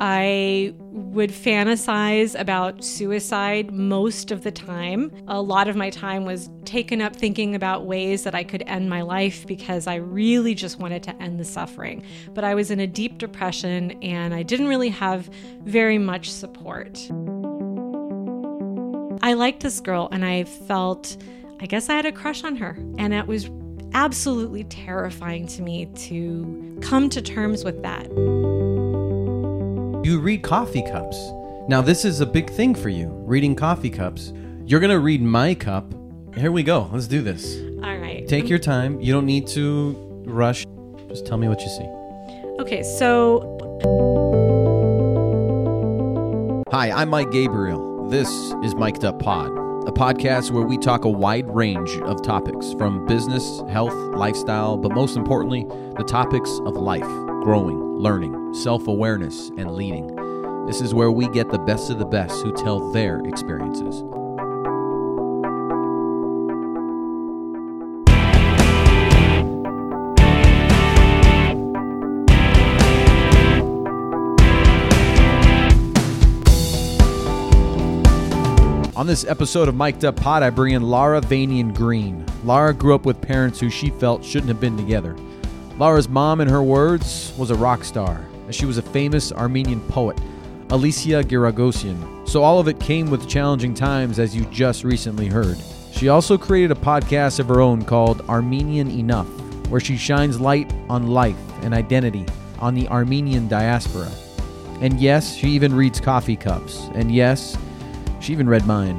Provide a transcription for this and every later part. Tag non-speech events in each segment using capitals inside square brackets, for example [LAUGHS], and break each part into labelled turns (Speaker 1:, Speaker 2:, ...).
Speaker 1: I would fantasize about suicide most of the time. A lot of my time was taken up thinking about ways that I could end my life because I really just wanted to end the suffering. But I was in a deep depression and I didn't really have very much support. I liked this girl and I felt, I guess I had a crush on her. And it was absolutely terrifying to me to come to terms with that.
Speaker 2: You read coffee cups. Now, this is a big thing for you, reading coffee cups. You're going to read my cup. Here we go. Let's do this.
Speaker 1: All right.
Speaker 2: Take your time. You don't need to rush. Just tell me what you see.
Speaker 1: Okay, so.
Speaker 2: Hi, I'm Mike Gabriel. This is Mic'd Up Pod, a podcast where we talk a wide range of topics from business, health, lifestyle, but most importantly, the topics of life, growing, learning, self awareness, and leading. This is where we get the best of the best who tell their experiences. On this episode of Mic'd Up Pod, I bring in Lara Vanian Green. Lara grew up with parents who she felt shouldn't have been together. Lara's mom, in her words, was a rock star, as she was a famous Armenian poet, Alicia Giragosian. So all of it came with challenging times, as you just recently heard. She also created a podcast of her own called Armenian Enough, where she shines light on life and identity on the Armenian diaspora. And yes, she even reads coffee cups. And yes, she even read mine.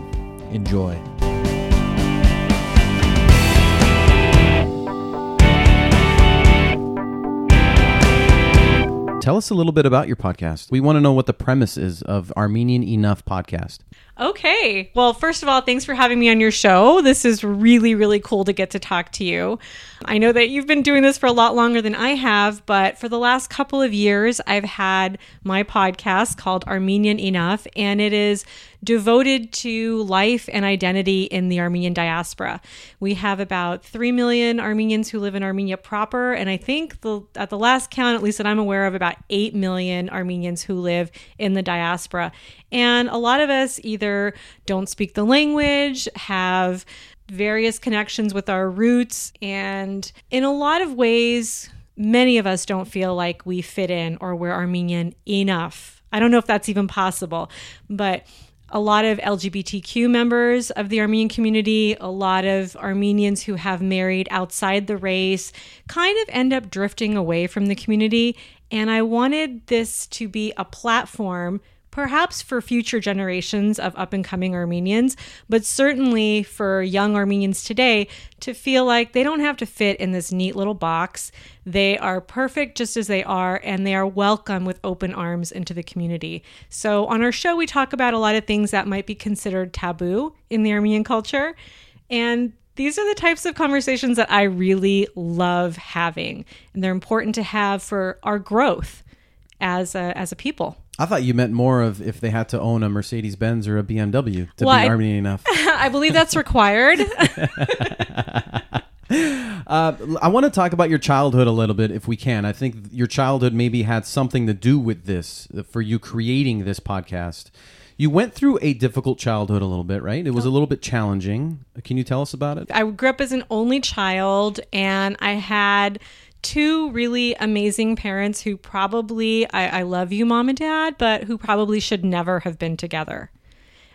Speaker 2: Enjoy. Tell us a little bit about your podcast. We want to know what the premise is of Armenian Enough podcast.
Speaker 1: Okay. Well, first of all, thanks for having me on your show. This is really, really cool to get to talk to you. I know that you've been doing this for a lot longer than I have, but for the last couple of years, I've had my podcast called Armenian Enough, and it is devoted to life and identity in the Armenian diaspora. We have about 3 million Armenians who live in Armenia proper, and I think the, at the last count, at least that I'm aware of, about 8 million Armenians who live in the diaspora. And a lot of us either don't speak the language, have various connections with our roots, and in a lot of ways, many of us don't feel like we fit in or we're Armenian enough. I don't know if that's even possible, but a lot of LGBTQ members of the Armenian community, a lot of Armenians who have married outside the race, kind of end up drifting away from the community. And I wanted this to be a platform perhaps for future generations of up and coming Armenians, but certainly for young Armenians today to feel like they don't have to fit in this neat little box. They are perfect just as they are, and they are welcome with open arms into the community. So, on our show, we talk about a lot of things that might be considered taboo in the Armenian culture. And these are the types of conversations that I really love having, and they're important to have for our growth as a, as a people.
Speaker 2: I thought you meant more of if they had to own a Mercedes Benz or a BMW to well, be I, Armenian enough. [LAUGHS]
Speaker 1: I believe that's required. [LAUGHS]
Speaker 2: uh, I want to talk about your childhood a little bit, if we can. I think your childhood maybe had something to do with this uh, for you creating this podcast. You went through a difficult childhood a little bit, right? It was a little bit challenging. Can you tell us about it?
Speaker 1: I grew up as an only child, and I had two really amazing parents who probably, I, I, love you, mom and dad, but who probably should never have been together.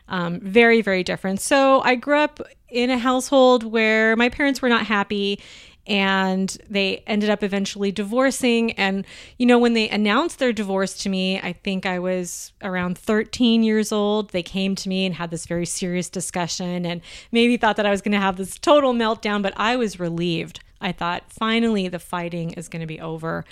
Speaker 1: Um, very, very different. So I grew up in a household where my parents were not happy and they ended up eventually divorcing. And, you know, when they announced their divorce to me, I think I was around 13 years old. They came to me and had this very serious discussion and maybe thought that I was going to have this total meltdown, but I was relieved I thought, finally, the fighting is going to be over.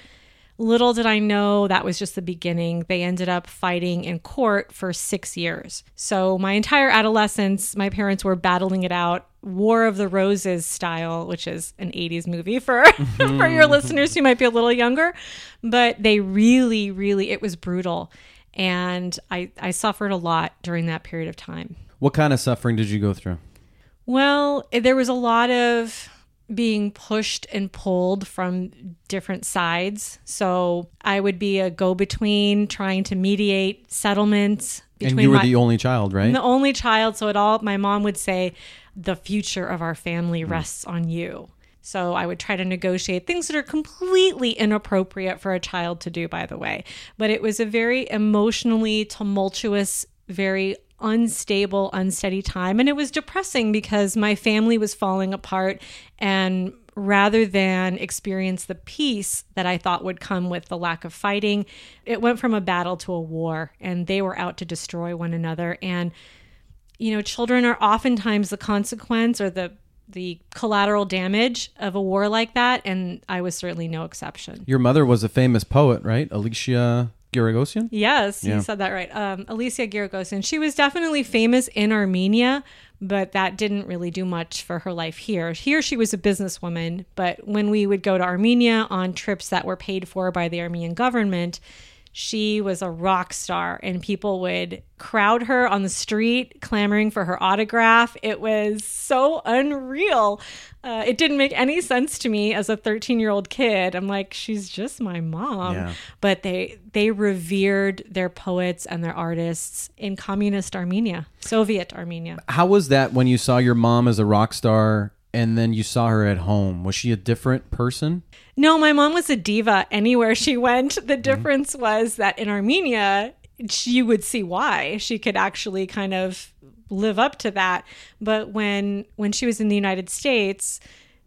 Speaker 1: Little did I know that was just the beginning. They ended up fighting in court for six years. So, my entire adolescence, my parents were battling it out, War of the Roses style, which is an 80s movie for, [LAUGHS] for your listeners who might be a little younger. But they really, really, it was brutal. And I, I suffered a lot during that period of time.
Speaker 2: What kind of suffering did you go through?
Speaker 1: Well, there was a lot of being pushed and pulled from different sides. So I would be a go between trying to mediate settlements.
Speaker 2: And you were
Speaker 1: my-
Speaker 2: the only child, right?
Speaker 1: The only child, so it all my mom would say, the future of our family
Speaker 2: Hmm.
Speaker 1: rests on you. So I would try to negotiate things that are completely inappropriate for a child to do, by the way. But it was a very emotionally tumultuous, very unstable, unsteady time. And it was depressing because my family was falling apart. And rather than experience the peace that I thought would come with the lack of fighting, it went from a battle to a war. And they were out to destroy one another. And you know, children are oftentimes the consequence or the the collateral damage of a war like that, and I was certainly no exception.
Speaker 2: Your mother was a famous poet, right? Alicia Giragosian?
Speaker 1: Yes,
Speaker 2: Yeah.
Speaker 1: you said that right. Um, Alicia Giragosian. She was definitely famous in Armenia, but that didn't really do much for her life here. Here, she was a businesswoman, but when we would go to Armenia on trips that were paid for by the Armenian government, she was a rock star, and people would crowd her on the street, clamoring for her autograph. It was so unreal. Uh, it didn't make any sense to me as a 13 year old kid. I'm like, she's just my mom
Speaker 2: Yeah.
Speaker 1: but they they revered their poets and their artists in communist Armenia, Soviet Armenia.
Speaker 2: How was that when you saw your mom as a rock star and then you saw her at home? Was she a different person?
Speaker 1: No, my mom was a diva anywhere she went. The mm-hmm. difference was that in Armenia, she would see why she could actually kind of live up to that. But when when she was in the United States,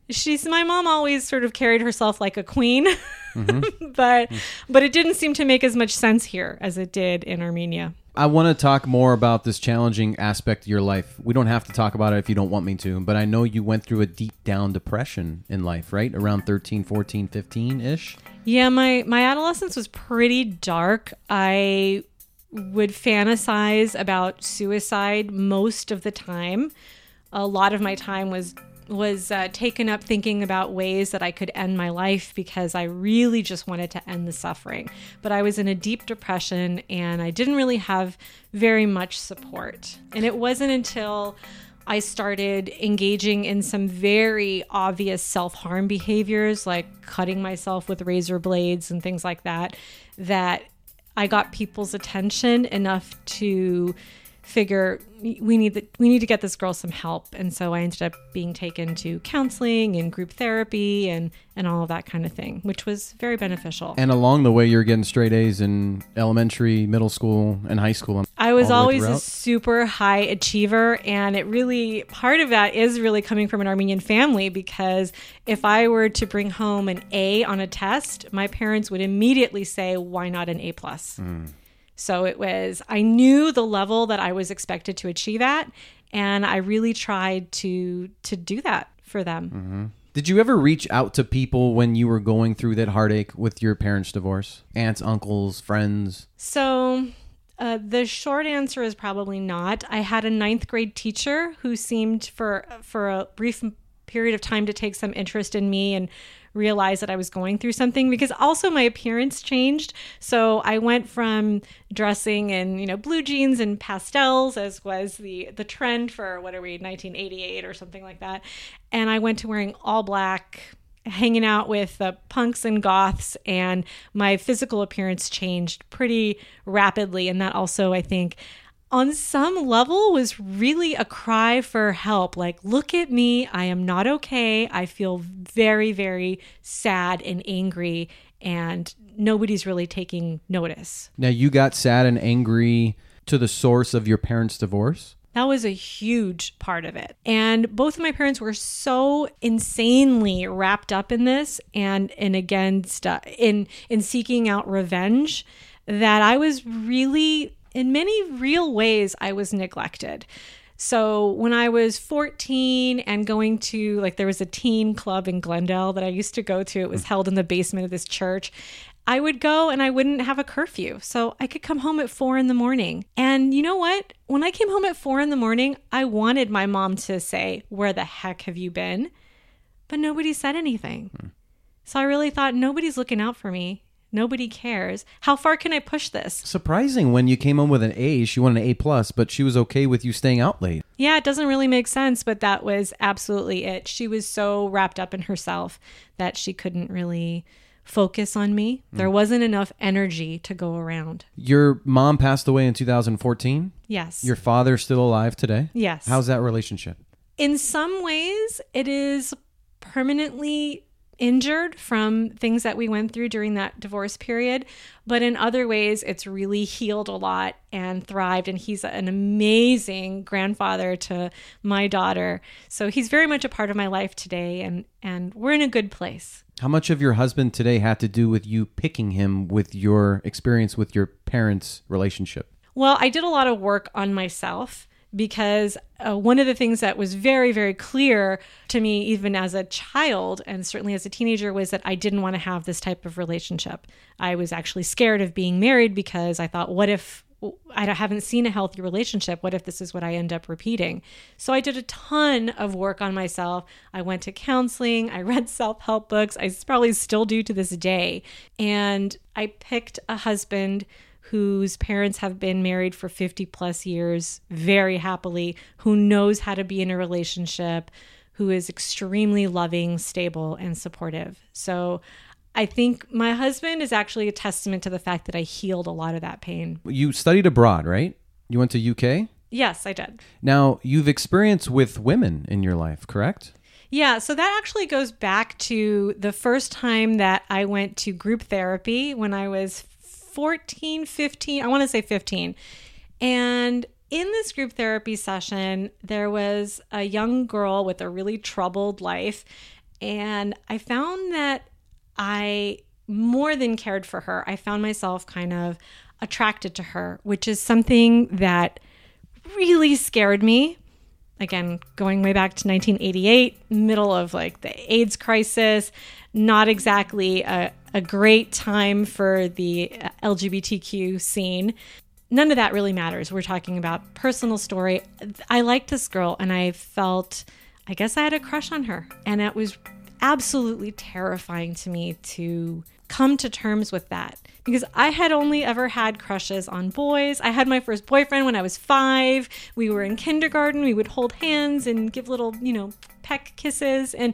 Speaker 1: she's my mom always sort of carried herself like a queen. Mm-hmm. [LAUGHS] but but it didn't seem to make as much sense here as it did in Armenia.
Speaker 2: I want to talk more about this challenging aspect of your life. We don't have to talk about it if you don't want me to, but I know you went through a deep down depression in life, right? Around 13, 14, 15 ish.
Speaker 1: Yeah, my my adolescence was pretty dark. I would fantasize about suicide most of the time. A lot of my time was was uh, taken up thinking about ways that I could end my life because I really just wanted to end the suffering. But I was in a deep depression and I didn't really have very much support. And it wasn't until I started engaging in some very obvious self harm behaviors, like cutting myself with razor blades and things like that, that I got people's attention enough to figure we need the, we need to get this girl some help and so I ended up being taken to counseling and group therapy and and all of that kind of thing which was very beneficial.
Speaker 2: And along the way, you're getting straight A's in elementary, middle school, and high school.
Speaker 1: I was
Speaker 2: all the way
Speaker 1: always a super high achiever, and it really part of that is really coming from an Armenian family because if I were to bring home an A on a test, my parents would immediately say, "Why not an A plus?" Mm. So it was I knew the level that I was expected to achieve at, and I really tried to to do that for them.
Speaker 2: Did you ever reach out to people when you were going through that heartache with your parents' divorce? Aunts, uncles, friends?
Speaker 1: So, uh, the short answer is probably not. I had a ninth grade teacher who seemed for for a brief period of time to take some interest in me and realize that I was going through something because also my appearance changed. So I went from dressing in, you know, blue jeans and pastels as was the the trend for what are we 1988 or something like that. And I went to wearing all black hanging out with the punks and goths and my physical appearance changed pretty rapidly and that also I think on some level was really a cry for help like look at me i am not okay i feel very very sad and angry and nobody's really taking notice
Speaker 2: Now, you got sad and angry to the source of your parents' divorce?
Speaker 1: that was a huge part of it. And both of my parents were so insanely wrapped up in this and and against uh, in in seeking out revenge that I was really in many real ways I was neglected. So when I was 14 and going to like there was a teen club in Glendale that I used to go to, it was mm. held in the basement of this church. I would go and I wouldn't have a curfew. So I could come home at four in the morning. And you know what? When I came home at four in the morning, I wanted my mom to say, Where the heck have you been? But nobody said anything. Hmm. So I really thought nobody's looking out for me. Nobody cares. How far can I push this?
Speaker 2: Surprising when you came home with an A, she wanted an A plus, but she was okay with you staying out late.
Speaker 1: Yeah, it doesn't really make sense, but that was absolutely it. She was so wrapped up in herself that she couldn't really focus on me. Hmm. There wasn't enough energy to go around.
Speaker 2: Your mom passed away in 2014.
Speaker 1: Yes.
Speaker 2: Your father's still alive today.
Speaker 1: yes.
Speaker 2: How's that relationship?
Speaker 1: in some ways, it is permanently injured from things that we went through during that divorce period. But in other ways, it's really healed a lot and thrived. And he's an amazing grandfather to my daughter. So he's very much a part of my life today. And, and we're in a good place.
Speaker 2: How much of your husband today had to do with you picking him with your experience with your parents' relationship?
Speaker 1: Well, I did a lot of work on myself because uh, one of the things that was very, very clear to me, even as a child and certainly as a teenager, was that I didn't want to have this type of relationship. I was actually scared of being married because I thought, what if I haven't seen a healthy relationship. What if this is what I end up repeating? So I did a ton of work on myself. I went to counseling. I [LAUGHS] read self help books. I probably still do to this day. And I picked a husband whose parents have been married for 50 plus years very happily, who knows how to be in a relationship, who is extremely loving, stable, and supportive. So I think my husband is actually a testament to the fact that I healed a lot of that pain.
Speaker 2: You studied abroad, right? You went to UK?
Speaker 1: Yes, I did.
Speaker 2: Now, you've experienced with women in your life, correct?
Speaker 1: Yeah, so that actually goes back to the first time that I went to group therapy when I was 14, 15, I want to say 15. And in this group therapy session, there was a young girl with a really troubled life. And I found that I more than cared for her. I found myself kind of attracted to her, which is something that really scared me. Again, going way back to 1988, middle of like the AIDS crisis, not exactly a, a great time for the uh, LGBTQ scene. None of that really matters. We're talking about personal story. I liked this girl and I felt, I guess I had a crush on her. And it was absolutely terrifying to me to come to terms with that because I had only ever had crushes on boys. I had my first boyfriend when I was five. We were in kindergarten. We would hold hands and give little, you know, peck kisses. And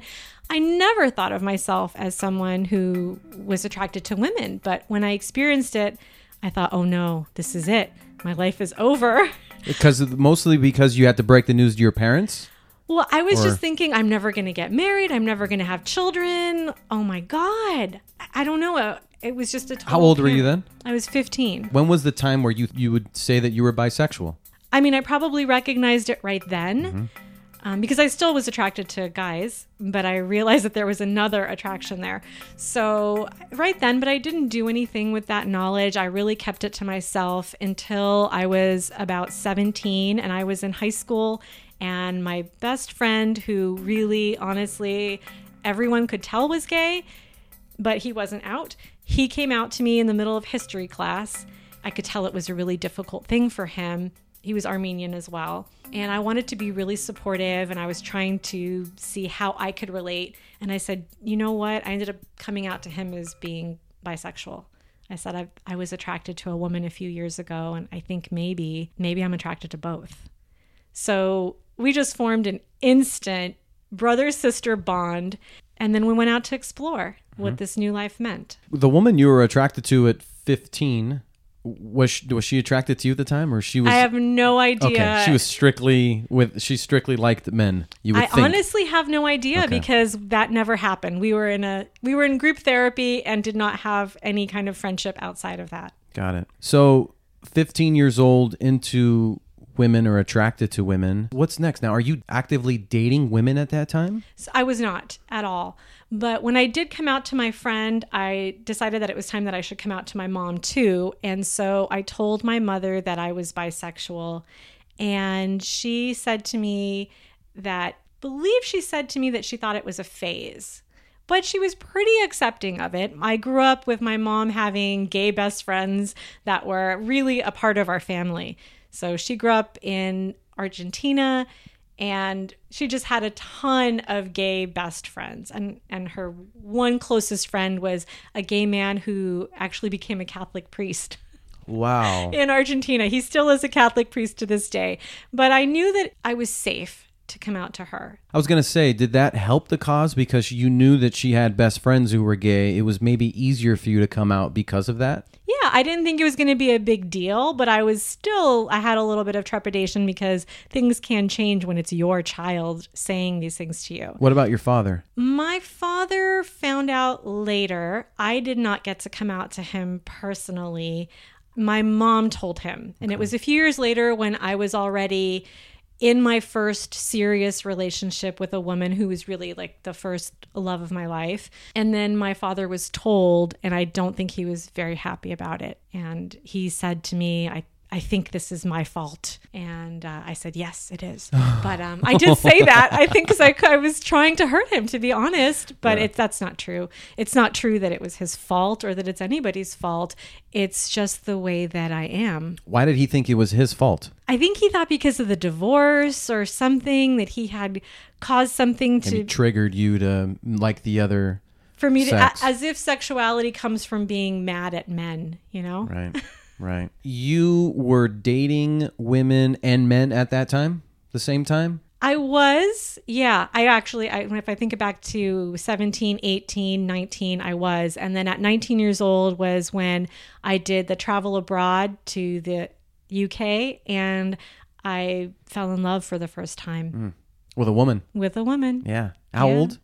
Speaker 1: I never thought of myself as someone who was attracted to women. But when I experienced it, I thought, oh no, this is it. My life is over. [LAUGHS]
Speaker 2: Because mostly because you had to break the news to your parents?
Speaker 1: Well, I was
Speaker 2: Or-
Speaker 1: just thinking, I'm never going to get married. I'm never going to have children. Oh my God. I- don't know. It was just a total
Speaker 2: How old were you then?
Speaker 1: I was 15.
Speaker 2: When was the time where you you would say that you were bisexual?
Speaker 1: I mean, I probably recognized it right then
Speaker 2: Mm-hmm.
Speaker 1: Um, because I still was attracted to guys, but I realized that there was another attraction there. So, right then, but I didn't do anything with that knowledge. I really kept it to myself until I was about 17 and I was in high school. And my best friend, who really, honestly, everyone could tell was gay, but he wasn't out. He came out to me in the middle of history class. I could tell it was a really difficult thing for him. He was Armenian as well. And I wanted to be really supportive and I was trying to see how I could relate. And I said, you know what? I ended up coming out to him as being bisexual. I said I, I was attracted to a woman a few years ago and I think maybe maybe I'm attracted to both. So we just formed an instant brother sister bond. And then we went out to explore what mm-hmm. this new life meant.
Speaker 2: The woman you were attracted to at 15 was she, was she attracted to you at the time or she was
Speaker 1: I have no idea.
Speaker 2: Okay, she was strictly with she strictly liked men. You would
Speaker 1: I
Speaker 2: think.
Speaker 1: honestly have no idea
Speaker 2: Okay.
Speaker 1: because that never happened. We were in a we were in group therapy and did not have any kind of friendship outside of that.
Speaker 2: Got it. So, 15 years old into women or attracted to women. What's next? Now, are you actively dating women at that time?
Speaker 1: So I was not at all. But when I did come out to my friend, I decided that it was time that I should come out to my mom too. And so I told my mother that I was bisexual. And she said to me that, believe she said to me that she thought it was a phase. But she was pretty accepting of it. I grew up with my mom having gay best friends that were really a part of our family. So she grew up in Argentina and she just had a ton of gay best friends and and her one closest friend was a gay man who actually became a Catholic priest
Speaker 2: Wow. [LAUGHS]
Speaker 1: in Argentina. He still is a Catholic priest to this day. But I knew that I was safe to come out to her.
Speaker 2: I was going to say, did that help the cause because you knew that she had best friends who were gay? It was maybe easier for you to come out because of that?
Speaker 1: Yeah, I didn't think it was going to be a big deal, but I was still, I had a little bit of trepidation because things can change when it's your child saying these things to you.
Speaker 2: What about your father?
Speaker 1: My father found out later. I did not get to come out to him personally. My mom told him. And it was a few years later when I was already in my first serious relationship with a woman who was really like the first love of my life. And then my father was told, and I don't think he was very happy about it. And he said to me, I I think this is my fault. And uh, I said, yes, it is. [LAUGHS] But um, I did say that, I think, because I, I was trying to hurt him, to be honest. But
Speaker 2: Yeah.
Speaker 1: it, that's not true. It's not true that it was his fault or that it's anybody's fault. It's just the way that I am.
Speaker 2: Why did he think it was his fault?
Speaker 1: I think he thought because of the divorce or something that he had caused something to
Speaker 2: triggered you to like the other.
Speaker 1: for me to as if sexuality comes from being mad at men, you know?
Speaker 2: Right. [LAUGHS] right. You were dating women and men at that time? The same time?
Speaker 1: I was, yeah. I actually, I, if I think back to 17, 18, 19, I was. And then at 19 years old was when I did the travel abroad to the UK and I fell in love for the first time mm.
Speaker 2: With a woman.
Speaker 1: with a woman.
Speaker 2: Yeah. How
Speaker 1: Yeah.
Speaker 2: old?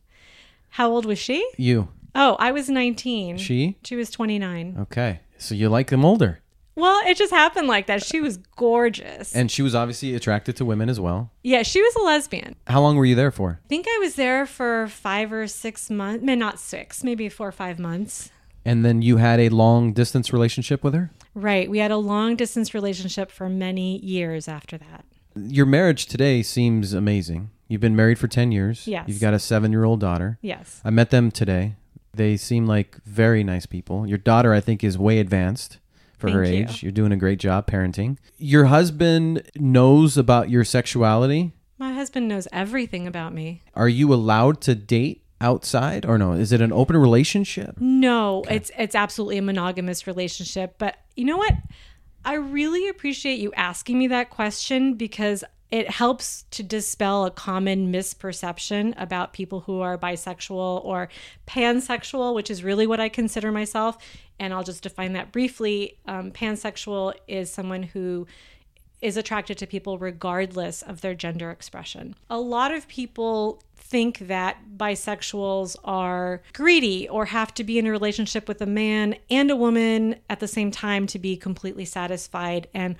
Speaker 1: How old was she?
Speaker 2: You.
Speaker 1: Oh, I was 19.
Speaker 2: She?
Speaker 1: She was 29.
Speaker 2: Okay. So you like them older.
Speaker 1: Well, it just happened like that. She was gorgeous.
Speaker 2: And she was obviously attracted to women as well.
Speaker 1: yeah, she was a lesbian.
Speaker 2: How long were you there for?
Speaker 1: I think I was there for five or six months. Maybe not six, maybe four or five months.
Speaker 2: And then you had a long distance relationship with her?
Speaker 1: Right. We had a long distance relationship for many years after that.
Speaker 2: Your marriage today seems amazing. You've been married for 10 years.
Speaker 1: Yes.
Speaker 2: You've got a seven year old daughter.
Speaker 1: Yes.
Speaker 2: I met them today. They seem like very nice people. Your daughter, I think, is way advanced for her
Speaker 1: Thank you.
Speaker 2: age. You're doing a great job parenting. Your husband knows about your sexuality.
Speaker 1: My husband knows everything about me.
Speaker 2: Are you allowed to date outside or no? Is it an open relationship?
Speaker 1: No, it's it's absolutely a monogamous relationship. But you know what? I really appreciate you asking me that question because it helps to dispel a common misperception about people who are bisexual or pansexual, which is really what I consider myself. And I'll just define that briefly. Um, pansexual is someone who is attracted to people regardless of their gender expression. A lot of people think that bisexuals are greedy or have to be in a relationship with a man and a woman at the same time to be completely satisfied. And,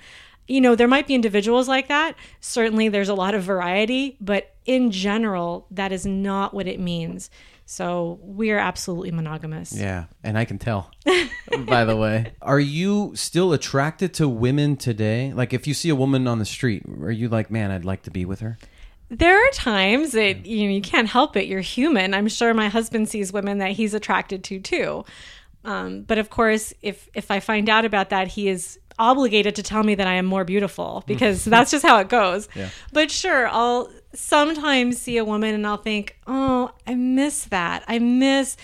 Speaker 1: you know, there might be individuals like that. Certainly there's a lot of variety, but in general, that is not what it means. So we are absolutely monogamous.
Speaker 2: Yeah, and I can tell. [LAUGHS] by the way, are you still attracted to women today? Like, if you see a woman on the street, are you like, man, I'd like to be with her?
Speaker 1: There are times that you know you can't help it. You're human. I'm sure my husband sees women that he's attracted to too. Um, but of course, if if I find out about that, he is obligated to tell me that I am more beautiful because [LAUGHS] that's just how it goes.
Speaker 2: Yeah.
Speaker 1: But sure, I'll sometimes see a woman and I'll think, oh, I miss that. I miss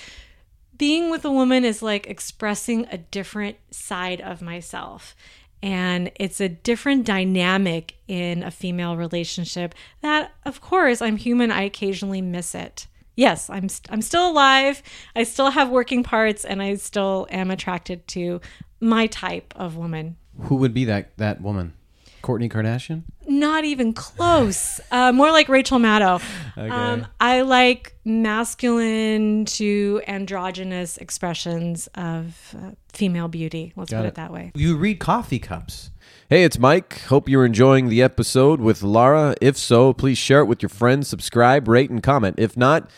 Speaker 1: being with a woman is like expressing a different side of myself. And it's a different dynamic in a female relationship that, of course, I'm human. I occasionally miss it. Yes, I'm, st- I'm still alive. I still have working parts and I still am attracted to my type of woman.
Speaker 2: Who would be that that woman? Kourtney Kardashian?
Speaker 1: Not even close. [LAUGHS] Uh, more like Rachel Maddow. Um, I like masculine to androgynous expressions of uh, female beauty. Let's
Speaker 2: Got
Speaker 1: put
Speaker 2: it.
Speaker 1: it that way.
Speaker 2: You read coffee cups.
Speaker 3: Hey, it's Mike. Hope you're enjoying the episode with Lara. If so, please share it with your friends, subscribe, rate, and comment. If not,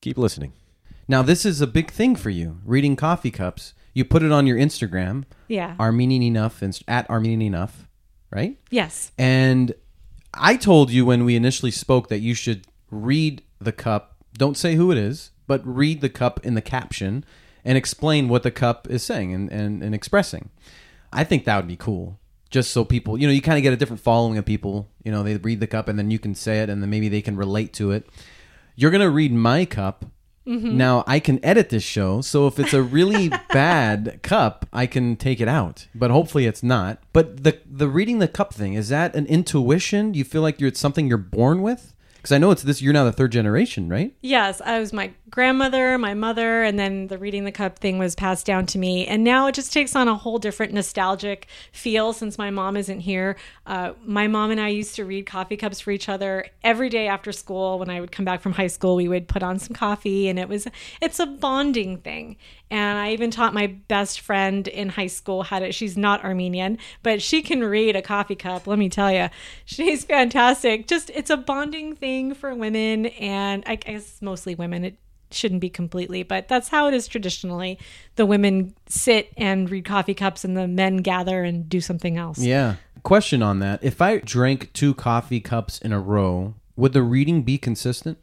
Speaker 3: keep listening.
Speaker 2: Now, this is a big thing for you, reading coffee cups. You put it on your Instagram,
Speaker 1: Yeah.
Speaker 2: Armenian Enough, inst- at Armenian Enough, right?
Speaker 1: yes.
Speaker 2: And I told you when we initially spoke that you should read the cup. Don't say who it is, but read the cup in the caption and explain what the cup is saying and, and, and expressing. I think that would be cool. just so people, you know, you kind of get a different following of people. You know, they read the cup and then you can say it and then maybe they can relate to it. You're going to read my cup. Mm-hmm. Now, I can edit this show, so if it's a really [LAUGHS] bad cup, I can take it out. But hopefully it's not. But the the reading the cup thing, is that an intuition? Do you feel like you're it's something you're born with? Cuz I know it's this you're now the third generation, right?
Speaker 1: Yes, I was my grandmother, my mother, and then the reading the cup thing was passed down to me. And now it just takes on a whole different nostalgic feel since my mom isn't here. Uh, my mom and I used to read coffee cups for each other every day after school. When I would come back from high school, we would put on some coffee, and it was it's a bonding thing. And I even taught my best friend in high school how to. She's not Armenian, but she can read a coffee cup. Let me tell you, she's fantastic. Just it's a bonding thing for women, and I guess mostly women. It shouldn't be completely, but that's how it is traditionally. The women sit and read coffee cups, and the men gather and do something else.
Speaker 2: Yeah. Question on that. If I drank two coffee cups in a row, would the reading be consistent?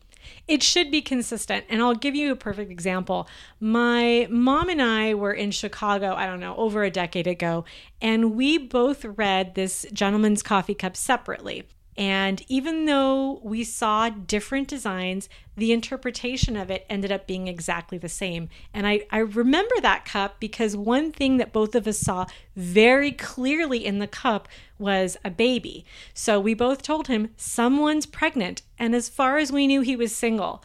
Speaker 1: It should be consistent. And I'll give you a perfect example. My mom and I were in Chicago, I don't know, over a decade ago, and we both read this gentleman's coffee cup separately. And even though we saw different designs, the interpretation of it ended up being exactly the same. And I, I remember that cup because one thing that both of us saw very clearly in the cup was a baby. So we both told him, someone's pregnant. And as far as we knew, he was single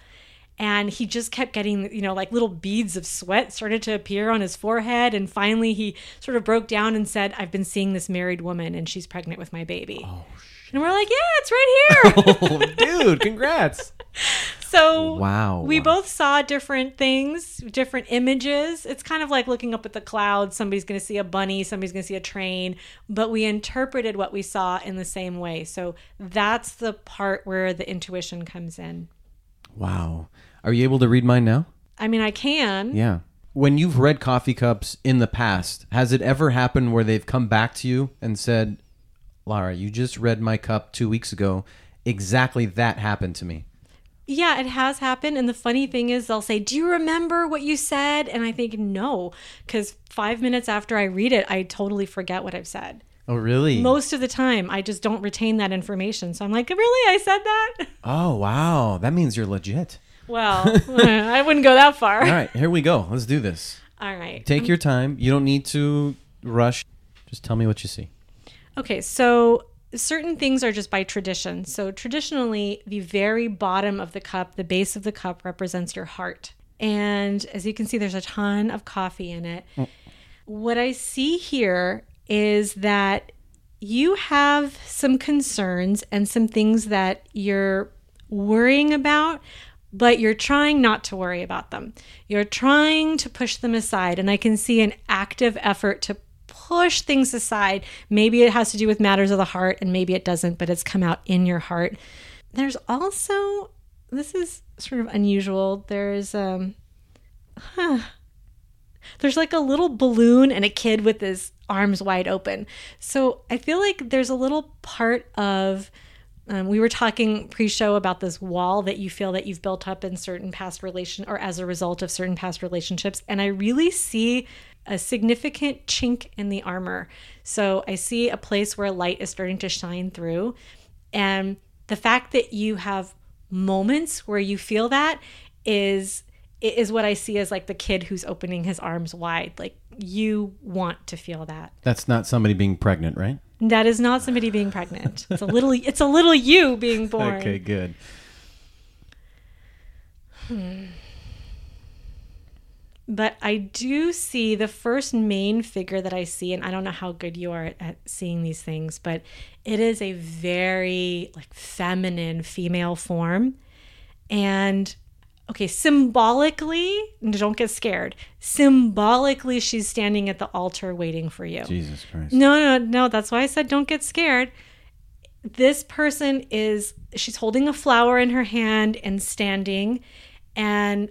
Speaker 1: and he just kept getting you know like little beads of sweat started to appear on his forehead and finally he sort of broke down and said i've been seeing this married woman and she's pregnant with my baby oh, and we're like yeah it's right here
Speaker 2: oh, [LAUGHS] dude, congrats. [LAUGHS]
Speaker 1: so
Speaker 2: Wow.
Speaker 1: we both saw different things different images it's kind of like looking up at the clouds somebody's going to see a bunny somebody's going to see a train but we interpreted what we saw in the same way so that's the part where the intuition comes in
Speaker 2: Wow. Are you able to read mine now?
Speaker 1: i mean i can
Speaker 2: Yeah. When you've read coffee cups in the past, has it ever happened where they've come back to you and said, Lara, you just read my cup two weeks ago. Exactly that happened to me.
Speaker 1: Yeah, it has happened. And the funny thing is, they'll say, Do you remember what you said? And I think, No, because five minutes after I read it, I totally forget what I've said.
Speaker 2: Oh, really?
Speaker 1: Most of the time, I just don't retain that information. So I'm like, Really? I said that? [LAUGHS]
Speaker 2: oh, wow. That means you're legit.
Speaker 1: Well, [LAUGHS] [LAUGHS] I wouldn't go that far.
Speaker 2: All right, here we go. Let's do this.
Speaker 1: All right.
Speaker 2: Take um, your time. You don't need to rush. Just tell me what you see.
Speaker 1: Okay, so certain things are just by tradition. So traditionally, the very bottom of the cup, the base of the cup, represents your heart. And as you can see, there's a ton of coffee in it. Mm. What I see here is that you have some concerns and some things that you're worrying about, but you're trying not to worry about them. You're trying to push them aside. And I can see an active effort to push things aside. Maybe it has to do with matters of the heart, and maybe it doesn't, but it's come out in your heart. There's also, this is sort of unusual. There's, um, huh, there's like a little balloon and a kid with his arms wide open. So I feel like there's a little part of um, we were talking pre-show about this wall that you feel that you've built up in certain past relation or as a result of certain past relationships, and I really see a significant chink in the armor. So I see a place where light is starting to shine through, and the fact that you have moments where you feel that is is what I see as like the kid who's opening his arms wide. Like you want to feel that.
Speaker 2: That's not somebody being pregnant, right?
Speaker 1: That is not somebody being pregnant. It's a little it's a little you being [LAUGHS] born.
Speaker 2: Okay, good. Hmm.
Speaker 1: But I do see the first main figure that I see, and I don't know how good you are at, seeing these things, but it is a very like feminine female form. And okay, symbolically, don't get scared. Symbolically, she's standing at the altar waiting for you.
Speaker 2: Jesus Christ.
Speaker 1: No, no, no. That's why I said don't get scared. This person is, she's holding a flower in her hand and standing. And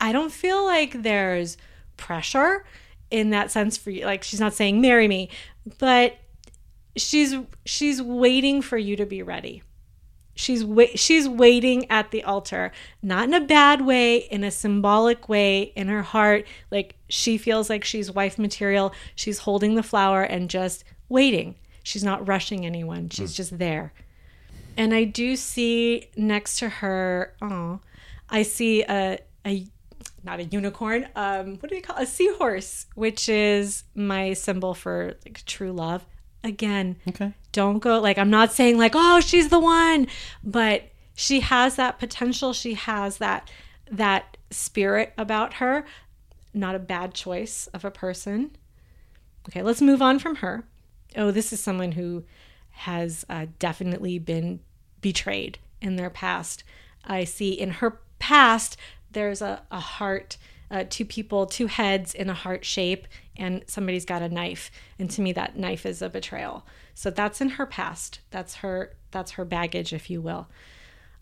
Speaker 1: I don't feel like there's pressure in that sense for you. Like she's not saying marry me, but she's she's waiting for you to be ready. She's wait she's waiting at the altar, not in a bad way, in a symbolic way in her heart. Like she feels like she's wife material. She's holding the flower and just waiting. She's not rushing anyone. She's hmm. just there. And I do see next to her, oh, I see a, a not a unicorn. Um, what do you call a seahorse, which is my symbol for like true love. Again,
Speaker 2: Okay.
Speaker 1: don't go like I'm not saying like oh she's the one, but she has that potential. She has that that spirit about her. Not a bad choice of a person. Okay, let's move on from her. Oh, this is someone who has uh, definitely been betrayed in their past. I see in her past there's a, a heart, uh, two people, two heads in a heart shape, and somebody's got a knife. And to me, that knife is a betrayal. So that's in her past. That's her. That's her baggage, if you will.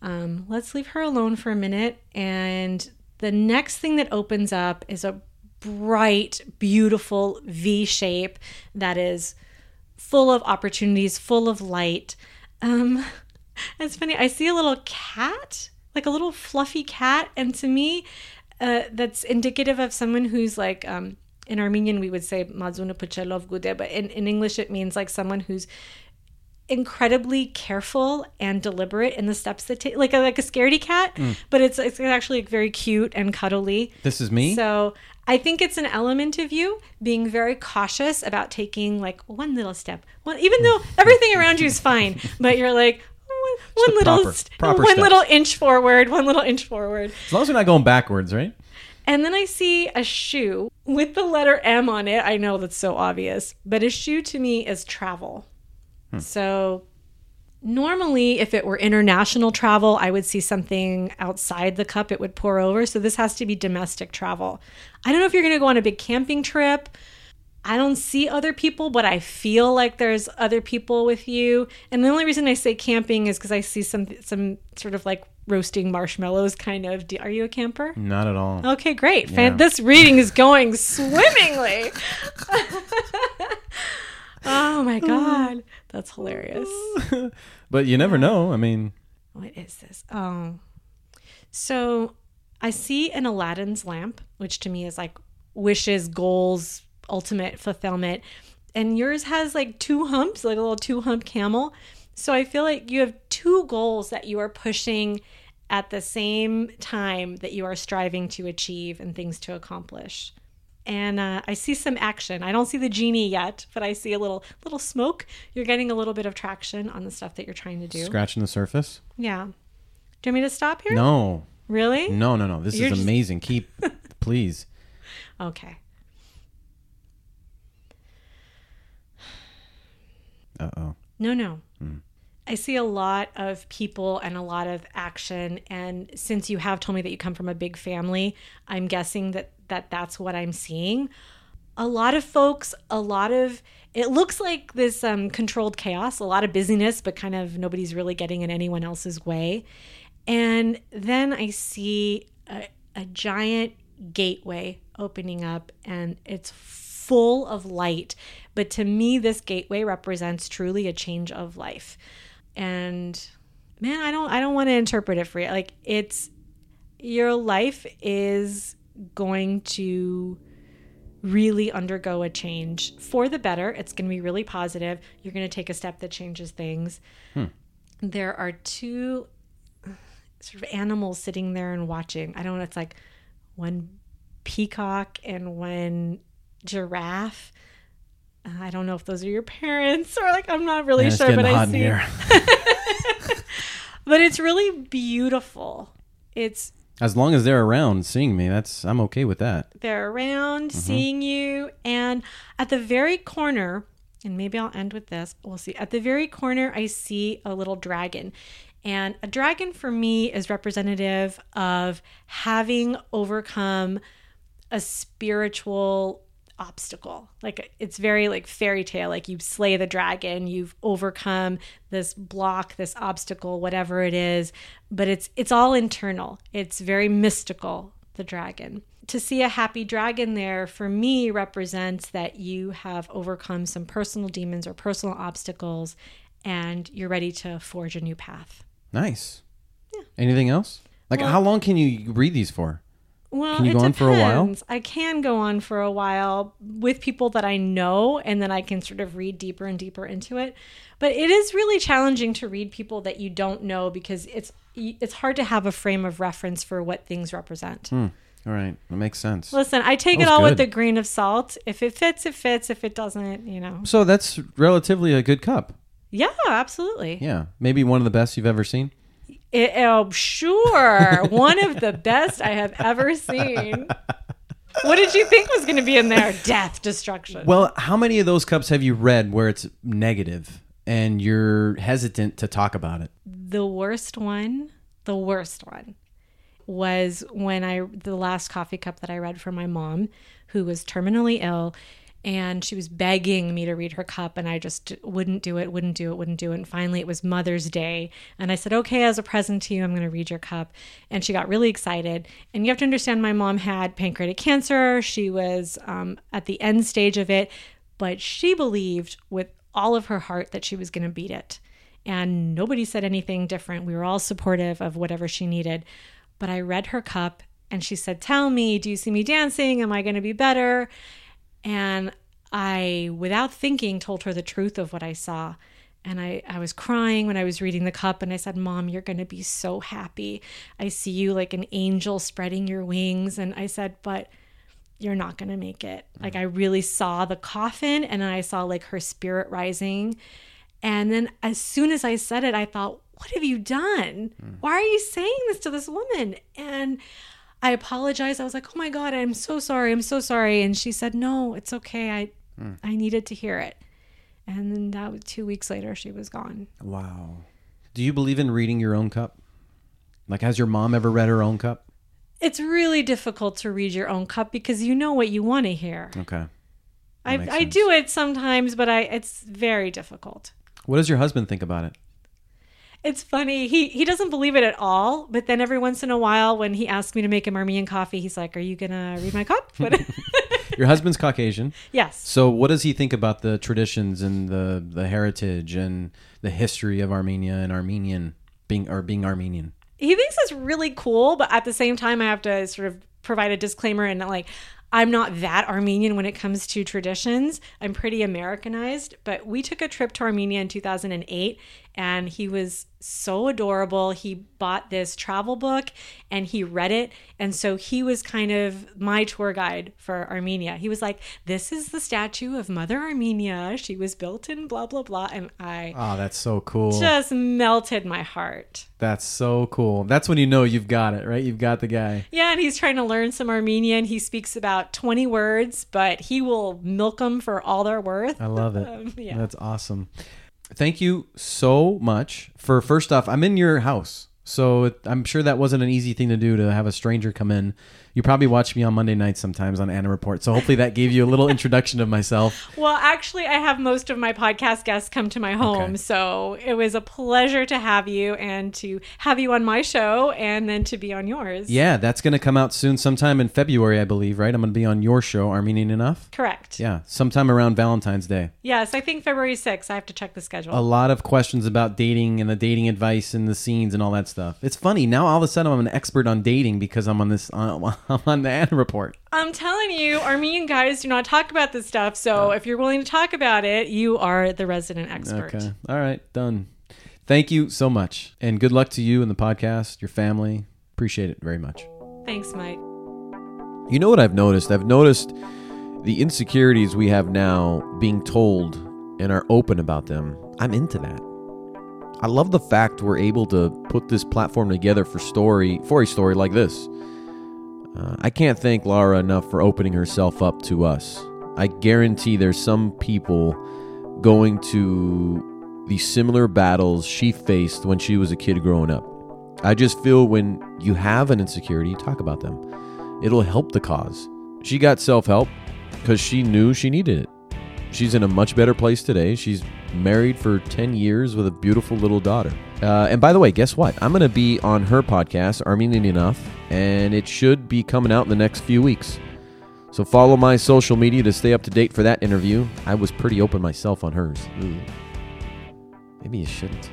Speaker 1: Um, let's leave her alone for a minute. And the next thing that opens up is a bright, beautiful V shape that is full of opportunities, full of light. Um, [LAUGHS] it's funny. I see a little cat, like a little fluffy cat, and to me, uh, that's indicative of someone who's like. Um, in Armenian, we would say "mazuna puchelov gude," but in, in English, it means like someone who's incredibly careful and deliberate in the steps that take, like a, like a scaredy cat, but it's it's actually very cute and cuddly.
Speaker 2: This is me.
Speaker 1: So I think it's an element of you being very cautious about taking like one little step. One, even though [LAUGHS] everything around you is fine, but you're like one, little
Speaker 2: proper- proper
Speaker 1: one
Speaker 2: steps.
Speaker 1: little inch forward, one little inch forward.
Speaker 2: as long as we're not going backwards, right?
Speaker 1: And then I see a shoe with the letter M on it. I know that's so obvious, but a shoe to me is travel. Hmm. So normally if it were international travel, I would see something outside the cup it would pour over. So this has to be domestic travel. I don't know if you're going to go on a big camping trip. I don't see other people, but I feel like there's other people with you. And the only reason I say camping is because I see some some sort of like roasting marshmallows kind of. Are you a camper?
Speaker 2: Not at all.
Speaker 1: Okay, great.
Speaker 2: Yeah.
Speaker 1: Fan- this reading is going [LAUGHS] swimmingly. [LAUGHS] oh my oh. god, that's hilarious. [LAUGHS]
Speaker 2: But you never know. I mean,
Speaker 1: What is this? Oh. So I see an Aladdin's lamp, which to me is like wishes, goals, ultimate fulfillment. And yours has like two humps, like a little two hump camel. So I feel like you have two goals that you are pushing at the same time that you are striving to achieve and things to accomplish. And uh, I see some action. I don't see the genie yet, but I see a little little smoke. You're getting a little bit of traction on the stuff that you're trying to do.
Speaker 2: scratching the surface.
Speaker 1: Yeah. Do you want me to stop here?
Speaker 2: No,
Speaker 1: Really?
Speaker 2: no, no, no. This
Speaker 1: You're
Speaker 2: is
Speaker 1: just-
Speaker 2: amazing. Keep, [LAUGHS] please.
Speaker 1: Okay.
Speaker 2: Uh oh.
Speaker 1: No, no. I see a lot of people and a lot of action. And since you have told me that you come from a big family, I'm guessing that, that that's what I'm seeing. A lot of folks, a lot of, it looks like this um, controlled chaos, a lot of busyness, but kind of nobody's really getting in anyone else's way. And then I see a, a giant gateway opening up, and it's full of light. But to me, this gateway represents truly a change of life. And man, I don't I don't want to interpret it for you. Like it's your life is going to really undergo a change for the better. It's going to be really positive. You're going to take a step that changes things. Hmm. There are two sort of animals sitting there and watching. I don't know. It's like one peacock and one giraffe. Uh, I don't know if those are your parents or like I'm not really
Speaker 2: Man,
Speaker 1: sure, but I see. [LAUGHS] But it's really beautiful. It's
Speaker 2: As long as they're around seeing me, that's I'm okay with that.
Speaker 1: they're around
Speaker 2: Mm-hmm.
Speaker 1: seeing you and at the very corner and maybe i'll end with this we'll see at the very corner i see a little dragon and a dragon for me is representative of having overcome a spiritual obstacle like it's very like fairy tale like you slay the dragon you've overcome this block this obstacle whatever it is but it's it's all internal it's very mystical the dragon to see a happy dragon there for me represents that you have overcome some personal demons or personal obstacles and you're ready to forge a new path
Speaker 2: Nice. Yeah. Anything else? Like,
Speaker 1: Well-
Speaker 2: how long can you read these for?
Speaker 1: Well,
Speaker 2: Can you
Speaker 1: it
Speaker 2: go on for a while?
Speaker 1: depends. I can go on for a while with people that I know, and then I can sort of read deeper and deeper into it. But it is really challenging to read people that you don't know because it's it's hard to have a frame of reference for what things represent. Hmm.
Speaker 2: All right, that makes sense.
Speaker 1: Listen, I take it all with a grain of salt. If it fits, it fits. If it doesn't, you know.
Speaker 2: So that's relatively a good cup.
Speaker 1: Yeah, absolutely.
Speaker 2: Yeah, maybe one of the best you've ever seen.
Speaker 1: It, oh, sure. One of the best I have ever seen. What did you think was going to be in there? Death, destruction.
Speaker 2: Well, how many of those cups have you read where it's negative and you're hesitant to talk about it?
Speaker 1: the worst one, the worst one was when I the last coffee cup that I read for my mom who was terminally ill and she was begging me to read her cup and I just wouldn't do it, wouldn't do it, wouldn't do it. And finally it was Mother's Day and I said, "Okay, as a present to you, I'm going to read your cup." And she got really excited. And you have to understand my mom had pancreatic cancer. She was um, at the end stage of it, but she believed with all of her heart that she was going to beat it and nobody said anything different. We were all supportive of whatever she needed. But I read her cup and she said, Tell me, do you see me dancing? Am I going to be better? And I, without thinking, told her the truth of what I saw. And I, I was crying when I was reading the cup, and I said, Mom, you're going to be so happy. I see you like an angel spreading your wings. And I said, But you're not going to make it. Mm. Like, I really saw the coffin, and then I saw like her spirit rising. And then as soon as I said it, I thought, what have you done? Mm. Why are you saying this to this woman? And I apologized. I was like, oh my God, I'm so sorry. I'm so sorry. And she said, no, it's okay. I, I needed to hear it. And then that was two weeks later, she was gone.
Speaker 2: Wow. Do you believe in reading your own cup? Like, has your mom ever read her own cup?
Speaker 1: It's really difficult to read your own cup because you know what you want to hear.
Speaker 2: Okay.
Speaker 1: I, I do it sometimes, but I it's very difficult.
Speaker 2: What does your husband think about it?
Speaker 1: It's funny. He he doesn't believe it at all. But then every once in a while, when he asks me to make him Armenian coffee, he's like, "Are you gonna read my cup?" [LAUGHS] [LAUGHS]
Speaker 2: Your husband's Caucasian.
Speaker 1: yes.
Speaker 2: So, what does he think about the traditions and the, the heritage and the history of Armenia and Armenian being or being Armenian?
Speaker 1: He thinks it's really cool, but at the same time, I have to sort of provide a disclaimer and like. I'm not that Armenian when it comes to traditions. I'm pretty Americanized, but we took a trip to Armenia in 2008 and he was so adorable. He bought this travel book and he read it. And so he was kind of my tour guide for Armenia. He was like, This is the statue of Mother Armenia. She was built in blah, blah, blah. And I
Speaker 2: Oh, that's so cool.
Speaker 1: just melted my heart.
Speaker 2: That's so cool. That's when you know you've got it, right? You've got the guy.
Speaker 1: Yeah, and he's trying to learn some Armenian. He speaks about 20 words, but he will milk them for all they're worth.
Speaker 2: I love it. [LAUGHS]
Speaker 1: Um, yeah.
Speaker 2: That's awesome. Thank you so much for first off, I'm in your house. So it, I'm sure that wasn't an easy thing to do to have a stranger come in. You probably watch me on Monday nights sometimes on Anna Report. So hopefully that gave you a little introduction of myself. [LAUGHS]
Speaker 1: Well, actually, I have most of my podcast guests come to my home.
Speaker 2: Okay.
Speaker 1: So it was a pleasure to have you and to have you on my show and then to be on yours.
Speaker 2: Yeah, that's going to come out soon, sometime in February, I believe, right? I'm going to be on your show, Armenian Enough.
Speaker 1: Correct.
Speaker 2: Yeah, sometime around Valentine's Day.
Speaker 1: Yes, I think February 6th. I have to check the schedule.
Speaker 2: A lot of questions about dating and the dating advice and the scenes and all that stuff. It's funny now. All of a sudden, I'm an expert on dating because I'm on this. On, I'm [LAUGHS] on the Anna Report.
Speaker 1: I'm telling you, Armenian guys do not talk about this stuff. So if you're willing to talk about it, you are the resident expert.
Speaker 2: Okay. All right. Done. Thank you so much, and good luck to you and the podcast, your family. Appreciate it very much.
Speaker 1: Thanks, Mike.
Speaker 3: You know what I've noticed? I've noticed the insecurities we have now being told and are open about them. I'm into that. I love the fact we're able to put this platform together for story for a story like this. Uh, I can't thank Laura enough for opening herself up to us. I guarantee there's some people going to the similar battles she faced when she was a kid growing up. I just feel when you have an insecurity, talk about them it'll help the cause. She got self help because she knew she needed it. She's in a much better place today. She's married for 10 years with a beautiful little daughter. Uh, and by the way, guess what? I'm going to be on her podcast, Armenian Enough, and it should be coming out in the next few weeks. So follow my social media to stay up to date for that interview. I was pretty open myself on hers. Ooh. Maybe you shouldn't.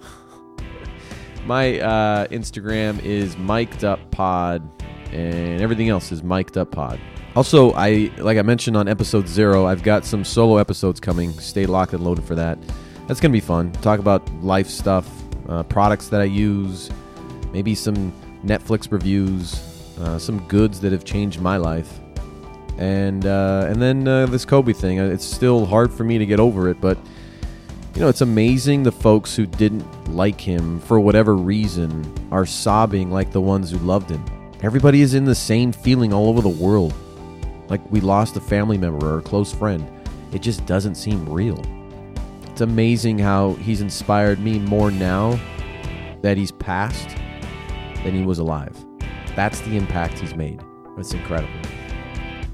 Speaker 3: [LAUGHS] My uh, Instagram is mic'd up pod. and everything else is mic'd up pod. Also, I like I mentioned on episode zero, I've got some solo episodes coming. Stay locked and loaded for that. That's gonna be fun. Talk about life stuff, uh, products that I use, maybe some Netflix reviews, uh, some goods that have changed my life, and uh, and then uh, this Kobe thing. Uh, It's still hard for me to get over it, but you know, it's amazing the folks who didn't like him for whatever reason are sobbing like the ones who loved him. Everybody is in the same feeling all over the world. Like we lost a family member or a close friend. It just doesn't seem real. It's amazing how he's inspired me more now that he's passed than he was alive. That's the impact he's made. It's incredible.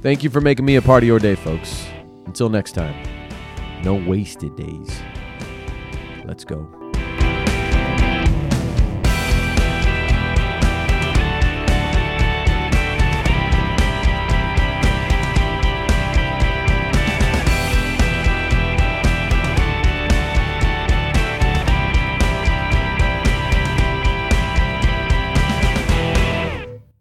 Speaker 3: Thank you for making me a part of your day, folks. Until next time, no wasted days. Let's go.